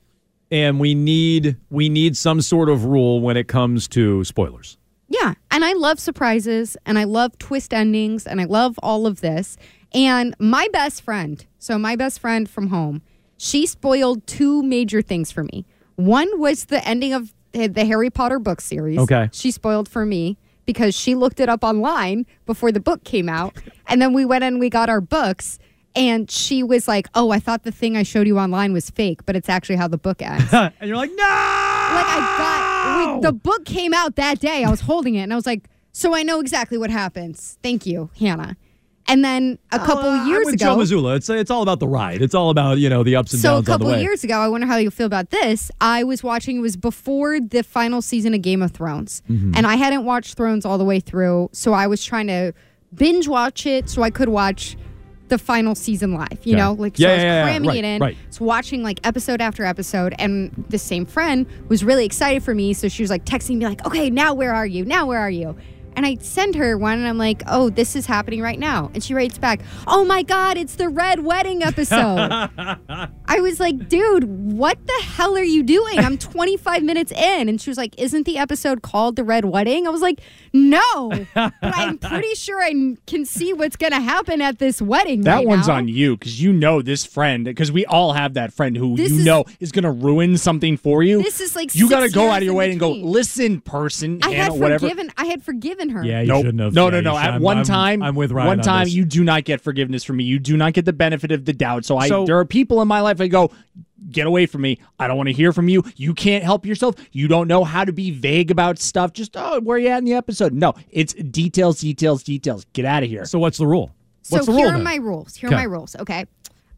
F: and we need we need some sort of rule when it comes to spoilers.
H: Yeah. And I love surprises and I love twist endings and I love all of this. And my best friend, so my best friend from home, she spoiled two major things for me. One was the ending of the Harry Potter book series.
F: Okay.
H: She spoiled for me because she looked it up online before the book came out. And then we went and we got our books. And she was like, "Oh, I thought the thing I showed you online was fake, but it's actually how the book ends." *laughs*
F: and you're like, no.
H: Like I got we, the book came out that day. I was holding it and I was like, so I know exactly what happens. Thank you, Hannah. And then a couple
F: Uh,
H: years
F: with
H: ago,
F: Joe Mazzulla. It's it's all about the ride. It's all about you know the ups and downs.
H: so a
F: downs on the
H: couple years ago, I wonder how you feel about this. I was watching. It was before the final season of Game of Thrones,
F: Mm-hmm.
T: Mhm.
H: and I hadn't watched Thrones all the way through. So I was trying to binge watch it so I could watch the final season live. You know, like so
T: Yeah,
H: I was
T: yeah, yeah,
H: cramming
T: right,
H: it in.
T: right.
H: So watching like episode after episode, and the same friend was really excited for me. So she was like texting me like, "Okay, now where are you? Now where are you?" And I send her one, and I'm like, "Oh, this is happening right now." And she writes back, "Oh my God, it's the Red Wedding episode." *laughs* I was like, dude, what the hell are you doing? I'm 25 minutes in. And she was like, isn't the episode called The Red Wedding? I was like, no, but I'm pretty *laughs* sure I can see what's going to happen at this wedding.
I: That
H: right
I: one's
H: now.
I: on you because you know this friend because we all have that friend who
H: This
I: you
H: is-
I: know is going to ruin something for you.
H: This is like
I: you got to go out of your way and go listen, person,
H: I
I: Hannah,
H: had
I: whatever.
H: I had forgiven her.
F: Yeah, you
I: Nope.
F: shouldn't have.
I: No,
F: Yeah,
I: no,
F: you
I: no. At
F: I'm-
I: one
F: I'm-
I: time,
F: I'm with Ryan
I: One
F: on
I: time,
F: this.
I: you do not get forgiveness from me. You do not get the benefit of the doubt. So I,
F: So-
I: there are people in my life I go, get away from me. I don't want to hear from you. You can't help yourself. You don't know how to be vague about stuff. Just oh, where are you at in the episode? No, it's details, details, details. Get out of here.
F: So what's the rule?
H: So
F: What's the
H: here
F: rule
H: are
F: then?
H: my rules. Here
F: Okay.
H: are my rules. Okay.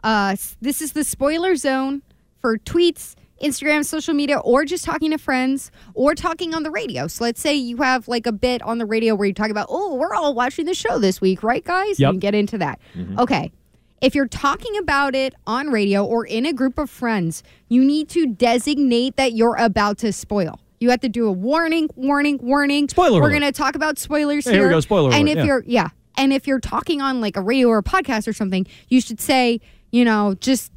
H: Uh, this is the spoiler zone for tweets, Instagram, social media, or just talking to friends or talking on the radio. So let's say you have like a bit on the radio where you talk about, oh, we're all watching the show this week, right, guys?
T: Yep.
H: You can get into that.
T: Mhm.
H: Okay. If you're talking about it on radio or in a group of friends, you need to designate that you're about to spoil. You have to do a warning, warning, warning.
F: Spoiler
H: We're going to talk about spoilers
F: Yeah, here we
H: here.
F: go, spoiler
H: And
F: alert,
H: if
F: yeah.
H: you're yeah. And if you're talking on like a radio or a podcast or something, you should say, you know, just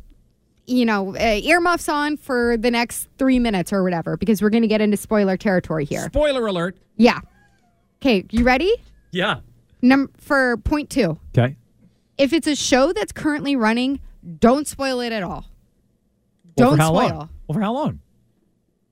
H: you know, uh, earmuffs on for the next three minutes or whatever, because we're going to get into spoiler territory here.
F: Spoiler alert.
H: Yeah. Okay, you ready?
F: Yeah.
H: Num- for point two,
F: Okay.
H: if it's a show that's currently running, don't spoil it at all.
F: Well,
H: Don't spoil.
F: Long? Well, for how long?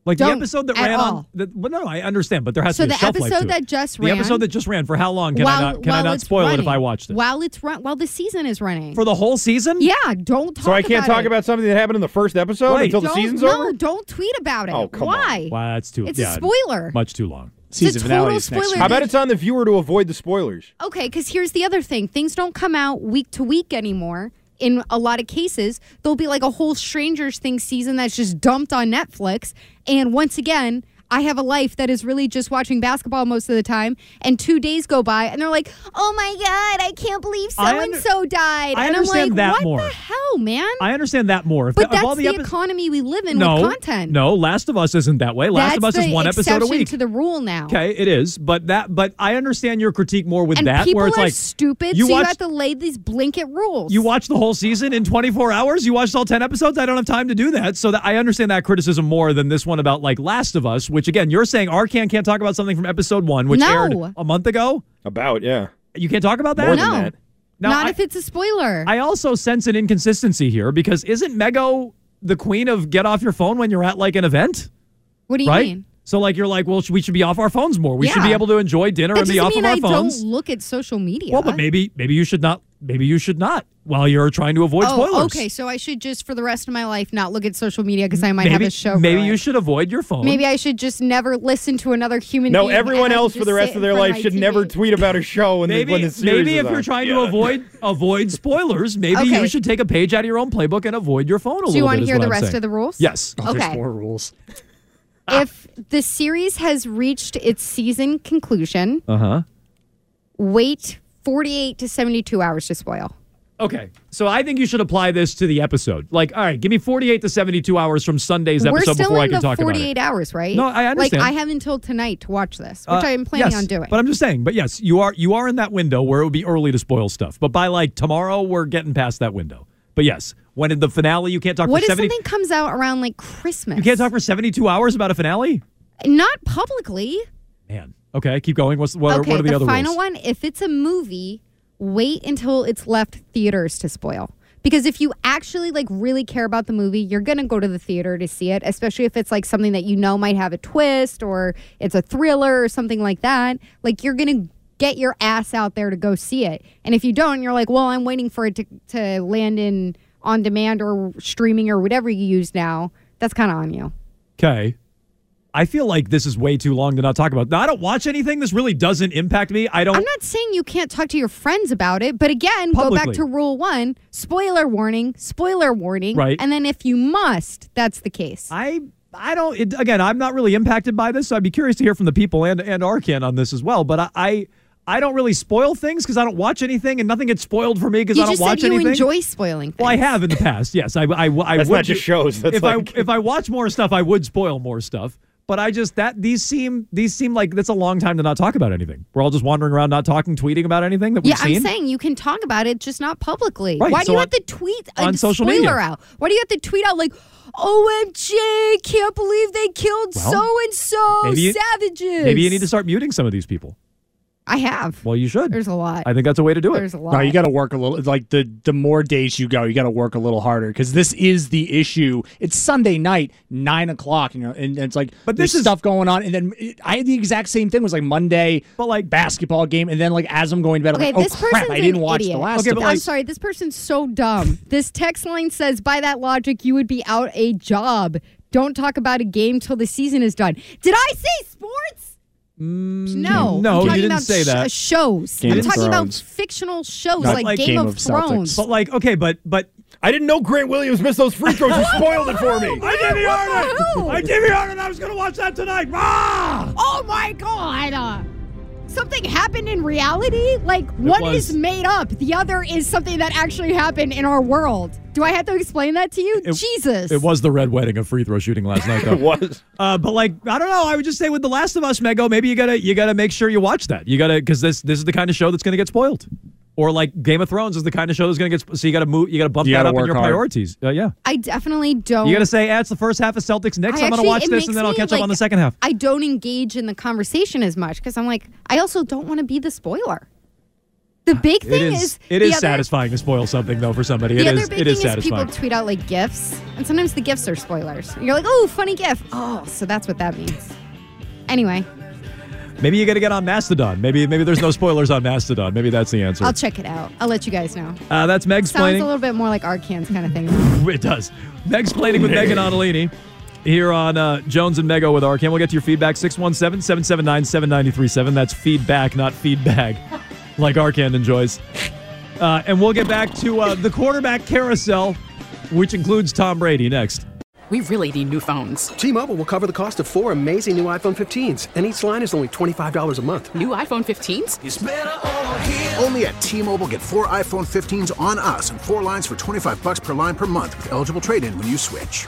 F: Like the
H: Don't
F: episode that ran
H: all.
F: on. The, well, no, I understand, but there has
H: So
F: to be
H: the
F: a shelf life
H: episode
F: to it.
H: that just ran.
F: the episode that just ran for how long? Can
H: while,
F: I not? Can I not
H: it's
F: spoil it if. I watched it
H: While it's run, while the season is running.
F: for the whole season?
H: yeah, don't talk. About it.
G: So I can't talk
H: it.
G: about something that happened in the first episode
F: Right.
G: until the
H: Don't-
G: season's
H: no,
G: over.
H: don't tweet about it.
G: Oh, come on.
H: Why?
F: Wow, that's too.
H: It's a
F: yeah,
H: spoiler.
F: Much too long.
H: Season a finale total is next spoiler.
G: How about it's on the viewer to avoid the spoilers?
H: Okay, because here's the other thing: things don't come out week to week anymore. In a lot of cases, there'll be like a whole Strangers Things season that's just dumped on Netflix. And once again, I have a life that is really just watching basketball most of the time. And two days go by, and they're like, "Oh my god, I can't believe so and so died."
F: I
H: and
F: understand
H: I'm like,
F: that
H: "What
F: more.
H: the hell, man?"
F: I understand that more. If
H: but
F: of
H: that's
F: all
H: the,
F: the, epi-
H: economy we live in
F: no,
H: with content.
F: no. Last of Us isn't that way. Last
H: that's
F: of Us is one episode a week.
H: to the rule now.
F: Okay, it is, but that, but I understand your critique more with
H: and
F: that, where it's like
H: stupid,
F: you
H: so you have to lay these blanket rules.
F: You watch the whole season in 24 hours? You watched all 10 episodes? I don't have time to do that. So that I understand that criticism more than this one about like Last of Us, which again, you're saying Arcand can't talk about something from episode one, which
H: No.
F: aired a month ago?
G: About, yeah.
F: You can't talk about that?
G: More
H: no,
G: than that.
F: Now,
H: not
F: I-
H: if it's a spoiler.
F: I also sense an inconsistency here because isn't Mego the queen of get off your phone when you're at like an event?
H: what do you
F: right?
H: mean?
F: So like you're like, well, we should be off our phones more. We should be able to enjoy dinner
H: That
F: and be off
H: mean
F: of our
H: I
F: phones.
H: don't look at social media.
F: Well, but maybe maybe you should not. Maybe you should not while you're trying to avoid
H: oh,
F: spoilers.
H: okay. So I should just for the rest of my life not look at social media because I might
F: maybe
H: have a show.
F: maybe you should avoid your phone.
H: Maybe I should just never listen to another human.
G: No,
H: being
G: everyone else for the rest of their life should
H: TV.
G: never tweet about a show when,
F: maybe
G: the, when the series
F: maybe
G: is
F: if you're
G: on.
F: trying to avoid avoid spoilers, maybe
H: Okay.
F: you should take a page out of your own playbook and avoid your phone a
H: Do you want to hear the
F: I'm
H: rest
F: saying.
H: of the rules?
F: Yes.
I: Oh, there's
H: Okay.
I: more rules. *laughs*
H: If the series has reached its season conclusion,
F: Uh huh.
H: wait 48 to 72 hours to spoil.
F: Okay, so I think you should apply this to the episode. Like, all right, give me 48 to 72 hours from Sunday's
H: We're
F: episode before I can talk about it.
H: 48 hours, right?
F: No, I understand.
H: Like I have until tonight to watch this, which
F: Uh,
H: I'm planning
F: yes,
H: on doing.
F: But I'm just saying. But yes, you are you are in that window where it would be early to spoil stuff. But by like tomorrow, we're getting past that window. But yes, when in the finale, you can't talk
H: what
F: for
H: if
F: 70.
H: something comes out around like Christmas?
F: You can't talk for 72 hours about a finale.
H: Not publicly.
F: Man. Okay, keep going. What's what, are, what are the,
H: the
F: other
H: final
F: rules?
H: one. If it's a movie, wait until it's left theaters to spoil. Because if you actually like really care about the movie, you're gonna go to the theater to see it, especially if it's like something that you know might have a twist or it's a thriller or something like that. Like you're gonna get your ass out there to go see it. And if you don't, you're like, well, I'm waiting for it to, to land in on demand or streaming or whatever you use now. That's kind of on you.
F: Okay. I feel like this is way too long to not talk about. Now, I don't watch anything. This really doesn't impact me. I don't.
H: I'm not saying you can't talk to your friends about it, but again, go back to rule one spoiler warning, spoiler warning.
F: Right.
H: And then if you must, that's the case.
F: I I don't. It, again, I'm not really impacted by this. So I'd be curious to hear from the people and and Arcand on this as well. But I I, I don't really spoil things because I don't watch anything, and nothing gets spoiled for me because I don't
H: just
F: watch
H: said you
F: anything.
H: enjoy spoiling things.
F: well, I have in the past. Yes, I I, I
G: That's
F: would
G: not just shows, that's
F: if
G: like-
F: I if I watch more stuff, I would spoil more stuff. But I just that these seem these seem like that's a long time to not talk about anything. We're all just wandering around, not talking, tweeting about anything that we've
H: Yeah,
F: seen.
H: I'm saying you can talk about it, just not publicly.
F: Right,
H: Why do you
F: on-
H: have to tweet a
F: on social
H: spoiler
F: media.
H: out? Why do you have to tweet out like, "OMG, can't believe they killed so and so savages"?
F: Maybe you need to start muting some of these people.
H: I have.
F: Well, you should.
H: There's a lot.
F: I think that's a way to do it.
H: There's a lot.
I: No, you got to work a little. Like the the more days you go, you got to work a little harder because this is the issue. It's Sunday night, nine o'clock, you know, and, it's like, but
F: this
I: there's
F: is-
I: stuff going on. And then it, I had the exact same thing. It was like Monday,
F: but like
I: basketball game, and then like as I'm going to bed, I'm
H: Okay,
I: like, oh
H: this
I: crap, I didn't
H: an
I: watch
H: idiot.
I: the last.
H: Okay, but
I: it.
H: I'm sorry, this person's so dumb. this text line says, by that logic, you would be out a job. Don't talk about a game till the season is done. Did I say sports? No,
F: Mm, no,
H: I'm
F: you
H: talking
F: didn't
H: about
F: say
H: sh-
F: that.
H: shows.
F: Game
H: I'm talking
F: Thrones.
H: about fictional shows
F: Not
H: like,
F: like
H: Game,
F: Game
H: of,
F: of
H: Thrones.
F: But like, okay, but but
G: I didn't know Grant Williams missed those free throws. You spoiled it for me. *laughs*
F: I gave you Arden. I gave you Arden. I was going to watch that tonight. Rah!
H: Oh my god! Uh, something happened in reality? Like one
F: was-
H: is made up, the other is something that actually happened in our world. Do I have to explain that to you? Jesus.
F: It was the red wedding of free throw shooting last night, *laughs* though.
G: it was.
F: Uh, but like, I don't know. I would just say with The Last of Us, Mego, maybe you gotta you gotta make sure you watch that. You gotta because this this is the kind of show that's gonna get spoiled. Or like Game of Thrones is the kind of show that's gonna get sp- so you gotta move you gotta bump
I: You
F: that
I: gotta
F: up in
I: work
F: your
I: hard.
F: priorities. Uh, yeah.
H: I definitely don't.
F: You gotta say, ah, it's the first half of Celtics Knicks.
H: I
F: I'm gonna watch
H: it
F: this
H: makes
F: and then I'll
H: me,
F: catch up on
H: like,
F: the second half.
H: I don't engage in the conversation as much because I'm like, I also don't want to be the spoiler. The big thing
F: is
H: is,
F: it is
H: other,
F: satisfying to spoil something though for somebody.
H: The
F: It
H: other
F: is
H: big
F: it is
H: thing is people tweet out like gifts, and sometimes the gifts are spoilers. You're like, oh, funny gif. Oh, so that's what that means. Anyway,
F: Maybe you gotta get on Mastodon. Maybe maybe there's no spoilers on Mastodon. Maybe that's the answer.
H: I'll check it out. I'll let you guys know.
F: Uh, that's Meg
H: Sounds a little bit more like Arcand's kind of thing. *laughs*
F: It does. Meg's planning with Megan Ottolini here on uh, Jones and Mego with Arcan. We'll get to your feedback 617 779 7937. That's feedback, not feedback, like Arcand enjoys. Uh, and we'll get back to uh, the quarterback carousel, which includes Tom Brady next.
T: We really need new phones.
U: T-Mobile will cover the cost of four amazing new iPhone 15s, and each line is only $25 a month.
T: New iPhone 15s?
V: Only at T-Mobile get four iPhone 15s on us and four lines for 25 bucks per line per month with eligible trade-in when you switch.